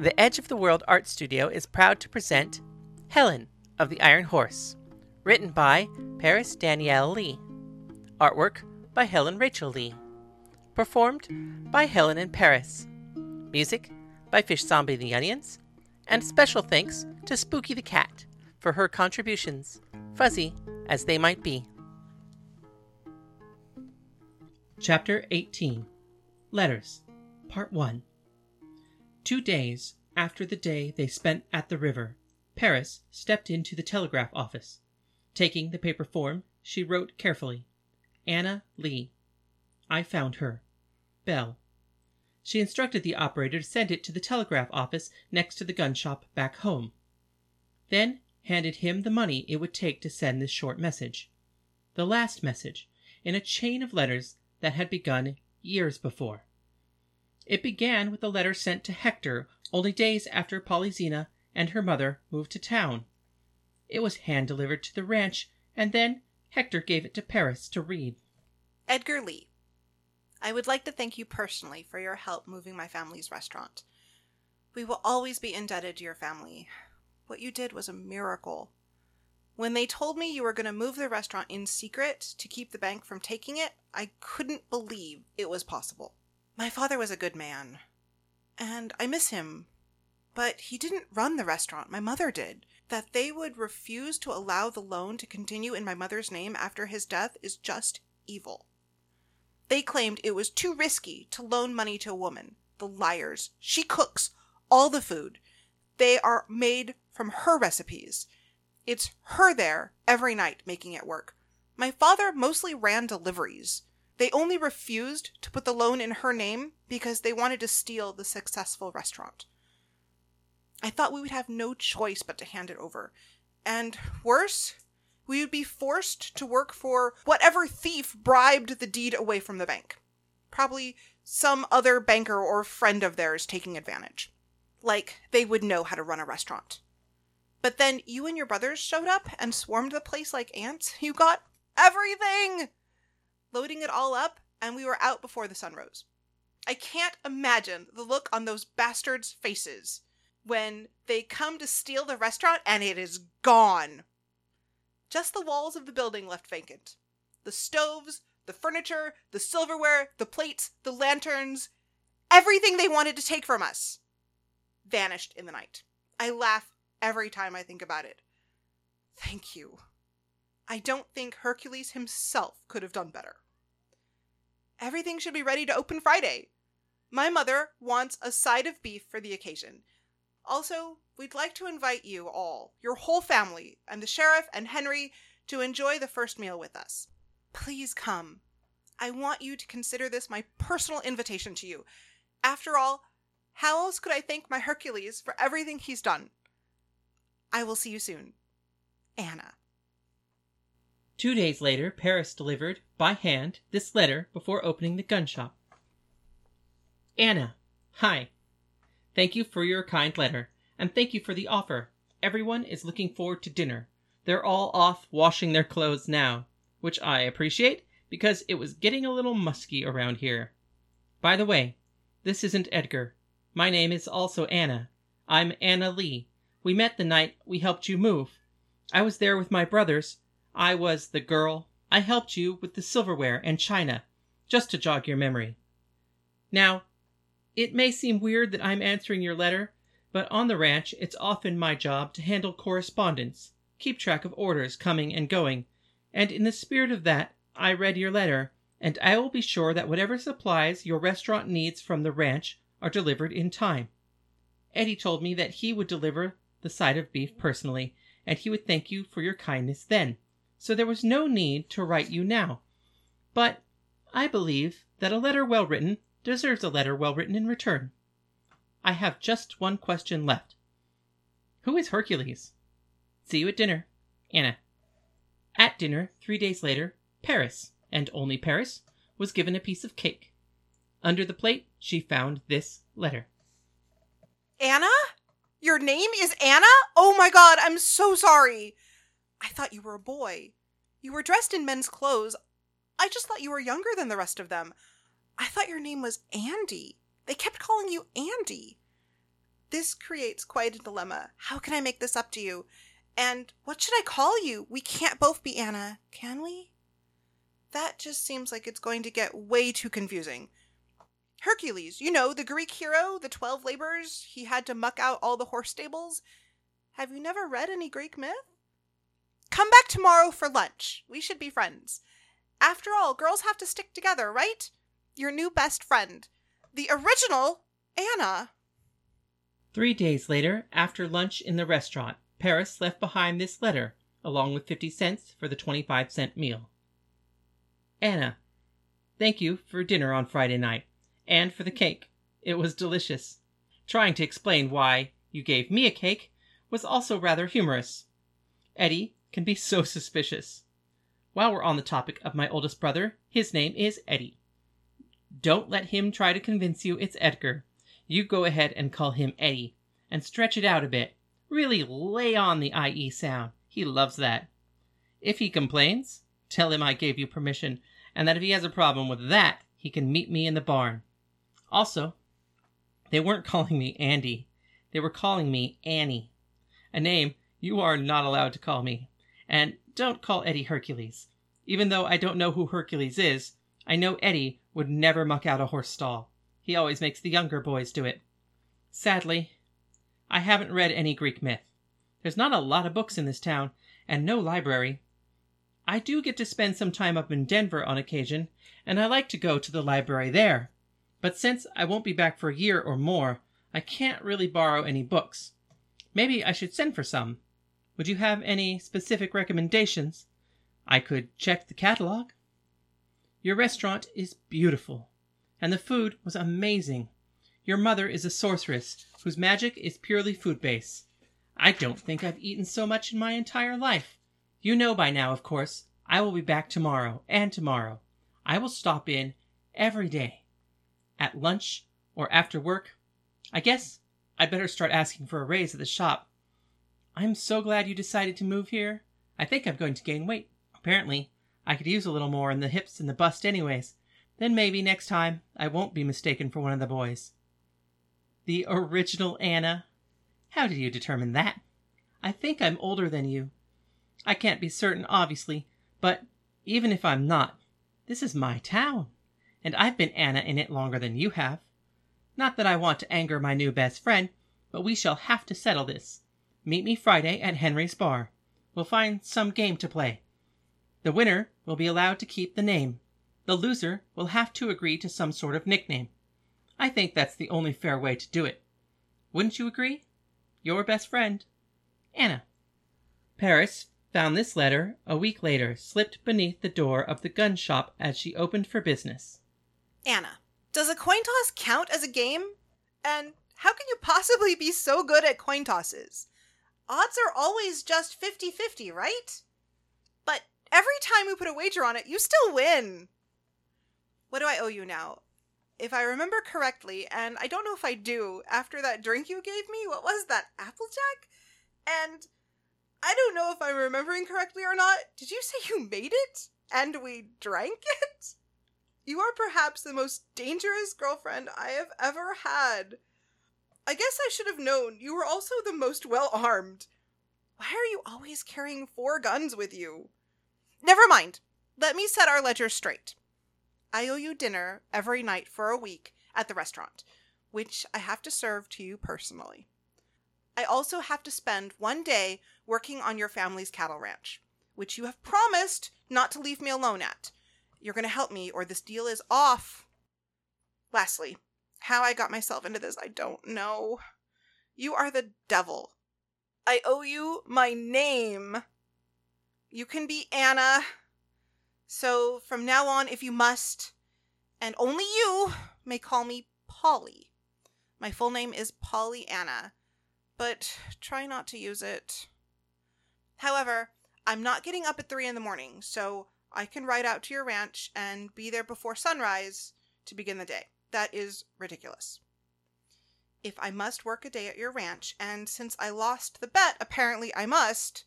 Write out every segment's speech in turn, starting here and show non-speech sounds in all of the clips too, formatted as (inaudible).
The Edge of the World Art Studio is proud to present Helen of the Iron Horse, written by Paris Danielle Lee. Artwork by Helen Rachel Lee. Performed by Helen and Paris. Music by Fish Zombie and the Onions. And special thanks to Spooky the Cat for her contributions, fuzzy as they might be. Chapter 18 Letters Part 1 Two days after the day they spent at the river, Paris stepped into the telegraph office. Taking the paper form, she wrote carefully Anna Lee. I found her. Bell. She instructed the operator to send it to the telegraph office next to the gun shop back home. Then handed him the money it would take to send this short message. The last message in a chain of letters that had begun years before. It began with a letter sent to Hector only days after Polyxena and her mother moved to town. It was hand delivered to the ranch, and then Hector gave it to Paris to read. Edgar Lee. I would like to thank you personally for your help moving my family's restaurant. We will always be indebted to your family. What you did was a miracle. When they told me you were going to move the restaurant in secret to keep the bank from taking it, I couldn't believe it was possible. My father was a good man, and I miss him. But he didn't run the restaurant, my mother did. That they would refuse to allow the loan to continue in my mother's name after his death is just evil. They claimed it was too risky to loan money to a woman. The liars. She cooks all the food. They are made from her recipes. It's her there every night making it work. My father mostly ran deliveries. They only refused to put the loan in her name because they wanted to steal the successful restaurant. I thought we would have no choice but to hand it over. And worse, we would be forced to work for whatever thief bribed the deed away from the bank. Probably some other banker or friend of theirs taking advantage. Like they would know how to run a restaurant. But then you and your brothers showed up and swarmed the place like ants. You got everything! Loading it all up, and we were out before the sun rose. I can't imagine the look on those bastards' faces when they come to steal the restaurant and it is gone. Just the walls of the building left vacant. The stoves, the furniture, the silverware, the plates, the lanterns, everything they wanted to take from us vanished in the night. I laugh every time I think about it. Thank you. I don't think Hercules himself could have done better. Everything should be ready to open Friday. My mother wants a side of beef for the occasion. Also, we'd like to invite you all, your whole family, and the sheriff and Henry to enjoy the first meal with us. Please come. I want you to consider this my personal invitation to you. After all, how else could I thank my Hercules for everything he's done? I will see you soon. Anna. Two days later, Paris delivered, by hand, this letter before opening the gun shop. Anna, hi. Thank you for your kind letter, and thank you for the offer. Everyone is looking forward to dinner. They're all off washing their clothes now, which I appreciate because it was getting a little musky around here. By the way, this isn't Edgar. My name is also Anna. I'm Anna Lee. We met the night we helped you move. I was there with my brothers. I was the girl. I helped you with the silverware and china, just to jog your memory. Now, it may seem weird that I'm answering your letter, but on the ranch it's often my job to handle correspondence, keep track of orders coming and going, and in the spirit of that, I read your letter, and I will be sure that whatever supplies your restaurant needs from the ranch are delivered in time. Eddie told me that he would deliver the side of beef personally, and he would thank you for your kindness then, so there was no need to write you now. But I believe that a letter well written deserves a letter well written in return. I have just one question left. Who is Hercules? See you at dinner. Anna. At dinner, three days later, Paris, and only Paris, was given a piece of cake. Under the plate, she found this letter. Anna? Your name is Anna? Oh my god, I'm so sorry. I thought you were a boy. You were dressed in men's clothes. I just thought you were younger than the rest of them. I thought your name was Andy. They kept calling you Andy. This creates quite a dilemma. How can I make this up to you? And what should I call you? We can't both be Anna, can we? That just seems like it's going to get way too confusing. Hercules, you know, the Greek hero, the 12 labors, he had to muck out all the horse stables. Have you never read any Greek myth? Come back tomorrow for lunch. We should be friends. After all, girls have to stick together, right? Your new best friend. The original Anna. Three days later, after lunch in the restaurant, Paris left behind this letter, along with 50 cents for the 25 cent meal. Anna, thank you for dinner on Friday night, and for the cake. It was delicious. Trying to explain why you gave me a cake was also rather humorous. Eddie can be so suspicious. While we're on the topic of my oldest brother, his name is Eddie. Don't let him try to convince you it's Edgar. You go ahead and call him Eddie, and stretch it out a bit. Really lay on the IE sound. He loves that. If he complains, tell him I gave you permission, and that if he has a problem with that, he can meet me in the barn. Also, they weren't calling me Andy. They were calling me Annie. A name you are not allowed to call me. And don't call Eddie Hercules. Even though I don't know who Hercules is, I know Eddie would never muck out a horse stall. He always makes the younger boys do it. Sadly, I haven't read any Greek myth. There's not a lot of books in this town, and no library. I do get to spend some time up in Denver on occasion, and I like to go to the library there. But since I won't be back for a year or more, I can't really borrow any books. Maybe I should send for some. Would you have any specific recommendations? I could check the catalog. Your restaurant is beautiful, and the food was amazing. Your mother is a sorceress whose magic is purely food based. I don't think I've eaten so much in my entire life. You know by now, of course, I will be back tomorrow and tomorrow. I will stop in every day. At lunch or after work. I guess I'd better start asking for a raise at the shop. I'm so glad you decided to move here. I think I'm going to gain weight. Apparently, I could use a little more in the hips and the bust, anyways. Then maybe next time I won't be mistaken for one of the boys. The original Anna? How did you determine that? I think I'm older than you. I can't be certain, obviously, but even if I'm not, this is my town, and I've been Anna in it longer than you have. Not that I want to anger my new best friend, but we shall have to settle this. Meet me Friday at Henry's bar. We'll find some game to play. The winner will be allowed to keep the name. The loser will have to agree to some sort of nickname. I think that's the only fair way to do it. Wouldn't you agree? Your best friend, Anna. Paris found this letter a week later slipped beneath the door of the gun shop as she opened for business. Anna, does a coin toss count as a game? And how can you possibly be so good at coin tosses? Odds are always just 50 50, right? But every time we put a wager on it, you still win. What do I owe you now? If I remember correctly, and I don't know if I do, after that drink you gave me, what was that, Applejack? And I don't know if I'm remembering correctly or not. Did you say you made it? And we drank it? You are perhaps the most dangerous girlfriend I have ever had. I guess I should have known you were also the most well armed. Why are you always carrying four guns with you? Never mind. Let me set our ledger straight. I owe you dinner every night for a week at the restaurant, which I have to serve to you personally. I also have to spend one day working on your family's cattle ranch, which you have promised not to leave me alone at. You're going to help me, or this deal is off. Lastly, how I got myself into this, I don't know. You are the devil. I owe you my name. You can be Anna. So from now on, if you must, and only you, may call me Polly. My full name is Polly Anna, but try not to use it. However, I'm not getting up at three in the morning, so I can ride out to your ranch and be there before sunrise to begin the day. That is ridiculous. If I must work a day at your ranch, and since I lost the bet, apparently I must,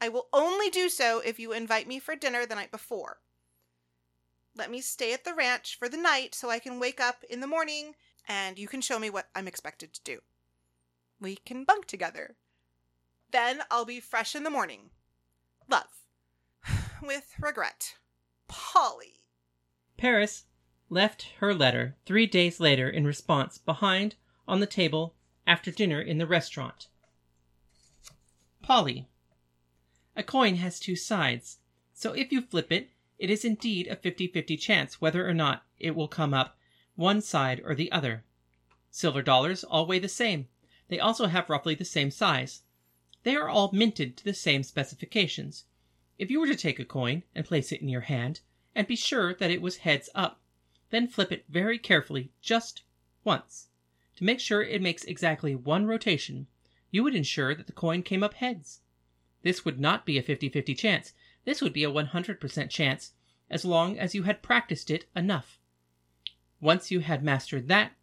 I will only do so if you invite me for dinner the night before. Let me stay at the ranch for the night so I can wake up in the morning and you can show me what I'm expected to do. We can bunk together. Then I'll be fresh in the morning. Love. (sighs) With regret. Polly. Paris left her letter three days later in response behind on the table after dinner in the restaurant. Polly. A coin has two sides, so if you flip it, it is indeed a 50 50 chance whether or not it will come up one side or the other. Silver dollars all weigh the same. They also have roughly the same size. They are all minted to the same specifications. If you were to take a coin and place it in your hand, and be sure that it was heads up, then flip it very carefully just once. To make sure it makes exactly one rotation, you would ensure that the coin came up heads. This would not be a 50 50 chance. This would be a 100% chance as long as you had practiced it enough. Once you had mastered that,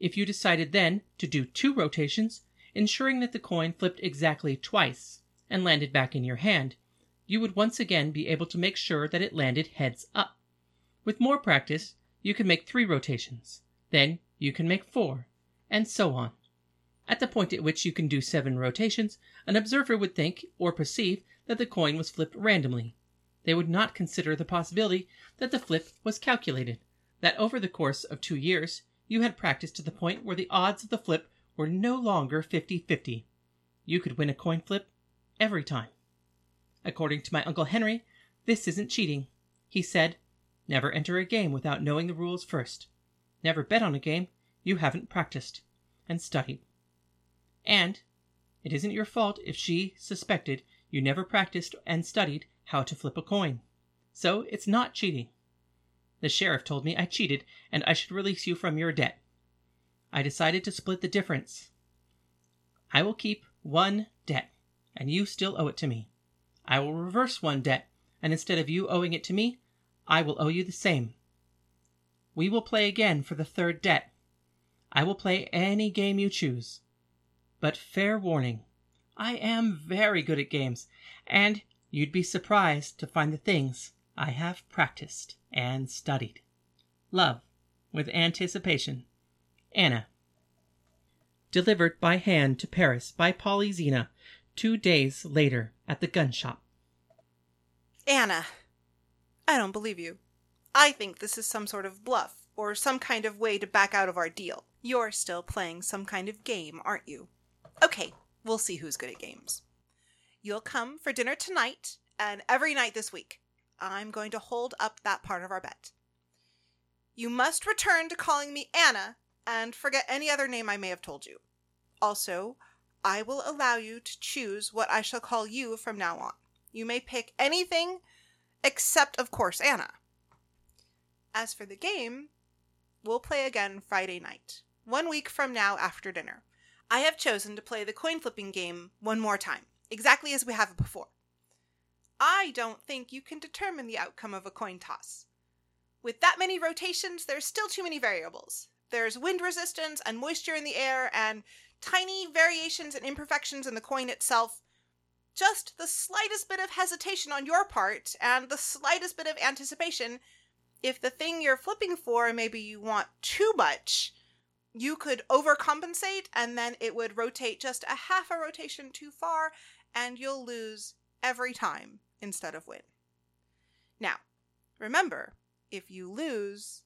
if you decided then to do two rotations, ensuring that the coin flipped exactly twice and landed back in your hand, you would once again be able to make sure that it landed heads up. With more practice, you can make three rotations. Then you can make four, and so on. At the point at which you can do seven rotations, an observer would think or perceive that the coin was flipped randomly. They would not consider the possibility that the flip was calculated, that over the course of two years you had practiced to the point where the odds of the flip were no longer 50 50. You could win a coin flip every time. According to my Uncle Henry, this isn't cheating. He said, Never enter a game without knowing the rules first. Never bet on a game you haven't practiced and studied. And it isn't your fault if she suspected you never practiced and studied how to flip a coin. So it's not cheating. The sheriff told me I cheated and I should release you from your debt. I decided to split the difference. I will keep one debt, and you still owe it to me. I will reverse one debt, and instead of you owing it to me, I will owe you the same. We will play again for the third debt. I will play any game you choose. But fair warning, I am very good at games, and you'd be surprised to find the things I have practiced and studied. Love, with anticipation. Anna. Delivered by hand to Paris by Polyxena, two days later at the gun shop. Anna. I don't believe you. I think this is some sort of bluff, or some kind of way to back out of our deal. You're still playing some kind of game, aren't you? Okay, we'll see who's good at games. You'll come for dinner tonight and every night this week. I'm going to hold up that part of our bet. You must return to calling me Anna and forget any other name I may have told you. Also, I will allow you to choose what I shall call you from now on. You may pick anything except, of course, Anna. As for the game, we'll play again Friday night, one week from now after dinner. I have chosen to play the coin flipping game one more time, exactly as we have it before. I don't think you can determine the outcome of a coin toss. With that many rotations, there's still too many variables. There's wind resistance and moisture in the air and tiny variations and imperfections in the coin itself. Just the slightest bit of hesitation on your part and the slightest bit of anticipation. If the thing you're flipping for, maybe you want too much, you could overcompensate and then it would rotate just a half a rotation too far and you'll lose every time instead of win. Now, remember, if you lose,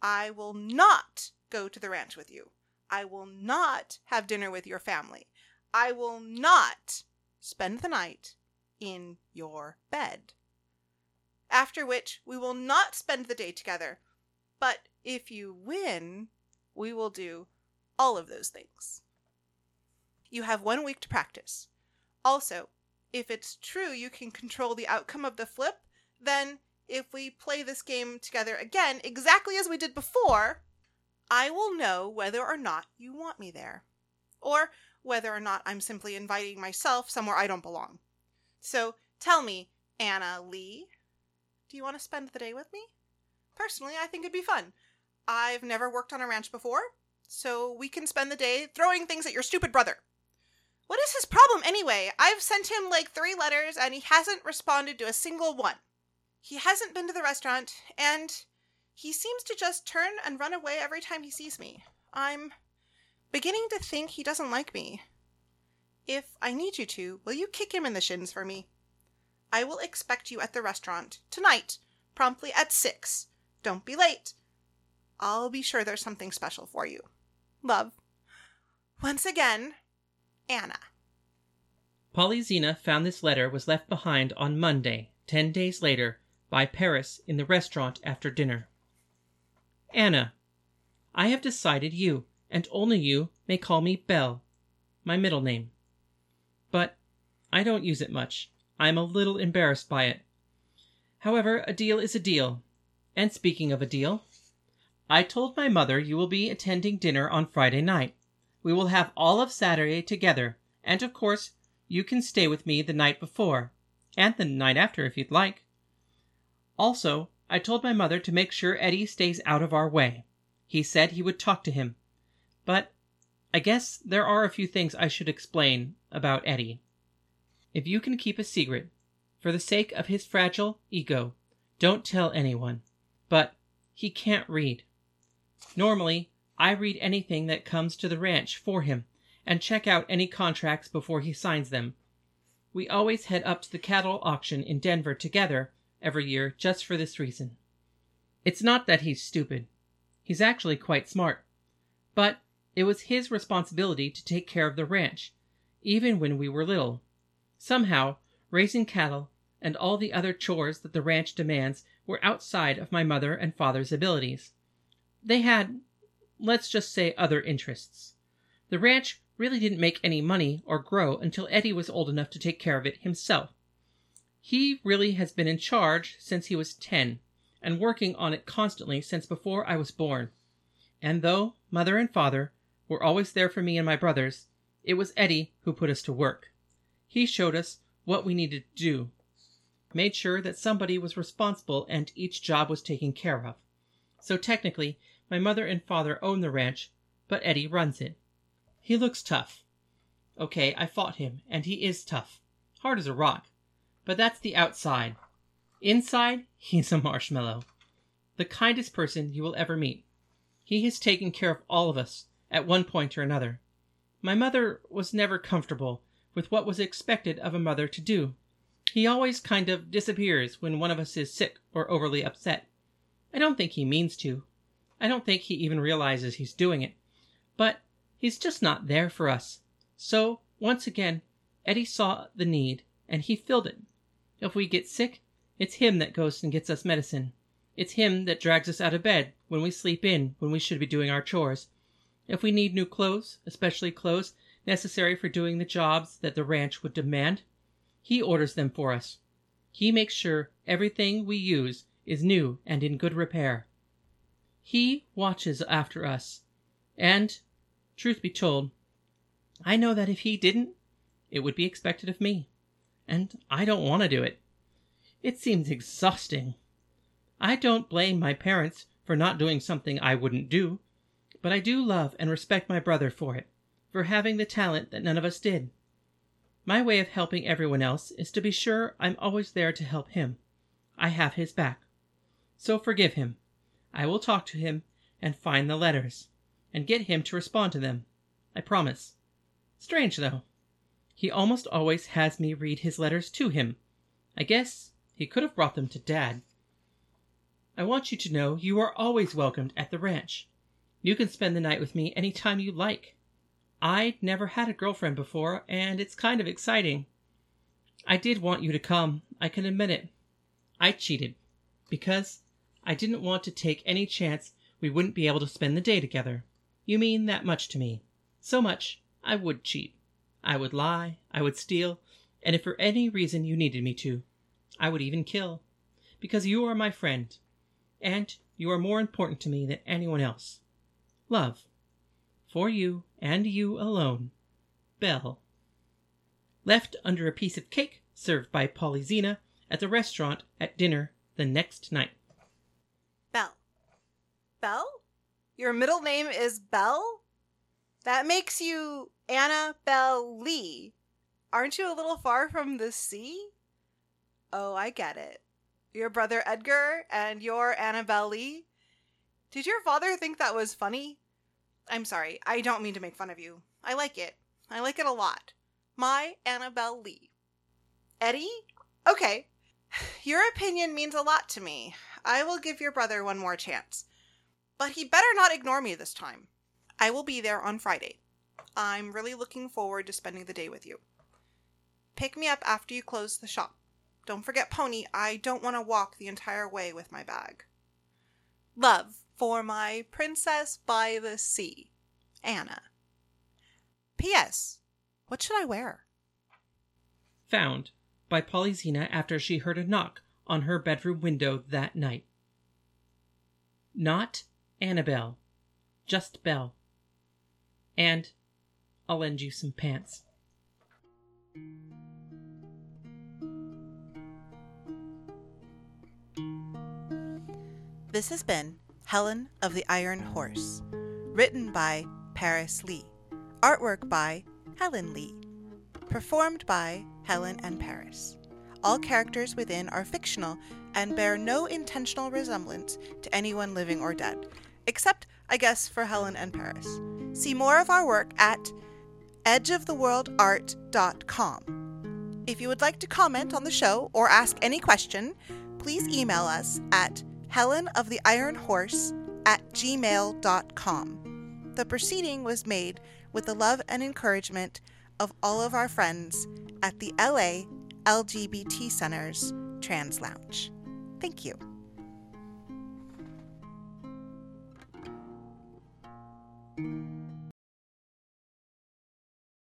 I will not go to the ranch with you. I will not have dinner with your family. I will not spend the night in your bed. After which, we will not spend the day together. But if you win, we will do all of those things. You have one week to practice. Also, if it's true you can control the outcome of the flip, then if we play this game together again, exactly as we did before, I will know whether or not you want me there. Or whether or not I'm simply inviting myself somewhere I don't belong. So tell me, Anna Lee, do you want to spend the day with me? Personally, I think it'd be fun. I've never worked on a ranch before, so we can spend the day throwing things at your stupid brother. What is his problem anyway? I've sent him like three letters and he hasn't responded to a single one. He hasn't been to the restaurant, and he seems to just turn and run away every time he sees me. I'm beginning to think he doesn't like me. If I need you to, will you kick him in the shins for me? I will expect you at the restaurant tonight, promptly at six. Don't be late. I'll be sure there's something special for you. Love. Once again, Anna. Polyxena found this letter was left behind on Monday, ten days later, by Paris in the restaurant after dinner. Anna, I have decided you, and only you, may call me Belle, my middle name. But I don't use it much. I am a little embarrassed by it. However, a deal is a deal. And speaking of a deal, I told my mother you will be attending dinner on Friday night. We will have all of Saturday together, and of course you can stay with me the night before, and the night after if you'd like. Also, I told my mother to make sure Eddie stays out of our way. He said he would talk to him. But I guess there are a few things I should explain about Eddie. If you can keep a secret, for the sake of his fragile ego, don't tell anyone. But he can't read. Normally, I read anything that comes to the ranch for him and check out any contracts before he signs them. We always head up to the cattle auction in Denver together every year just for this reason. It's not that he's stupid. He's actually quite smart. But it was his responsibility to take care of the ranch, even when we were little. Somehow, raising cattle and all the other chores that the ranch demands were outside of my mother and father's abilities. They had, let's just say, other interests. The ranch really didn't make any money or grow until Eddie was old enough to take care of it himself. He really has been in charge since he was 10 and working on it constantly since before I was born. And though mother and father were always there for me and my brothers, it was Eddie who put us to work. He showed us what we needed to do, made sure that somebody was responsible and each job was taken care of. So technically, my mother and father own the ranch, but Eddie runs it. He looks tough. Okay, I fought him, and he is tough. Hard as a rock. But that's the outside. Inside, he's a marshmallow. The kindest person you will ever meet. He has taken care of all of us, at one point or another. My mother was never comfortable with what was expected of a mother to do. He always kind of disappears when one of us is sick or overly upset. I don't think he means to. I don't think he even realizes he's doing it. But he's just not there for us. So, once again, Eddie saw the need, and he filled it. If we get sick, it's him that goes and gets us medicine. It's him that drags us out of bed when we sleep in when we should be doing our chores. If we need new clothes, especially clothes necessary for doing the jobs that the ranch would demand, he orders them for us. He makes sure everything we use is new and in good repair. He watches after us. And, truth be told, I know that if he didn't, it would be expected of me and I don't want to do it. It seems exhausting. I don't blame my parents for not doing something I wouldn't do, but I do love and respect my brother for it, for having the talent that none of us did. My way of helping everyone else is to be sure I'm always there to help him. I have his back. So forgive him. I will talk to him and find the letters, and get him to respond to them. I promise. Strange, though. He almost always has me read his letters to him. I guess he could have brought them to Dad. I want you to know you are always welcomed at the ranch. You can spend the night with me any time you like. I'd never had a girlfriend before, and it's kind of exciting. I did want you to come, I can admit it. I cheated, because I didn't want to take any chance we wouldn't be able to spend the day together. You mean that much to me. So much, I would cheat. I would lie, I would steal, and if for any reason you needed me to, I would even kill. Because you are my friend, and you are more important to me than anyone else. Love. For you, and you alone, Bell. Left under a piece of cake served by Polyxena at the restaurant at dinner the next night. Bell. Bell? Your middle name is Bell? That makes you Annabelle Lee. Aren't you a little far from the sea? Oh, I get it. Your brother Edgar and your Annabelle Lee? Did your father think that was funny? I'm sorry. I don't mean to make fun of you. I like it. I like it a lot. My Annabelle Lee. Eddie? Okay. Your opinion means a lot to me. I will give your brother one more chance. But he better not ignore me this time. I will be there on Friday. I'm really looking forward to spending the day with you. Pick me up after you close the shop. Don't forget Pony. I don't want to walk the entire way with my bag. Love for my princess by the sea, Anna. P.S. What should I wear? Found by Polyxena after she heard a knock on her bedroom window that night. Not Annabelle, just Belle. And I'll lend you some pants. This has been Helen of the Iron Horse, written by Paris Lee, artwork by Helen Lee, performed by Helen and Paris. All characters within are fictional and bear no intentional resemblance to anyone living or dead, except, I guess, for Helen and Paris. See more of our work at edgeoftheworldart.com. If you would like to comment on the show or ask any question, please email us at helen of the iron horse at gmail.com. The proceeding was made with the love and encouragement of all of our friends at the LA LGBT Center's Trans Lounge. Thank you. you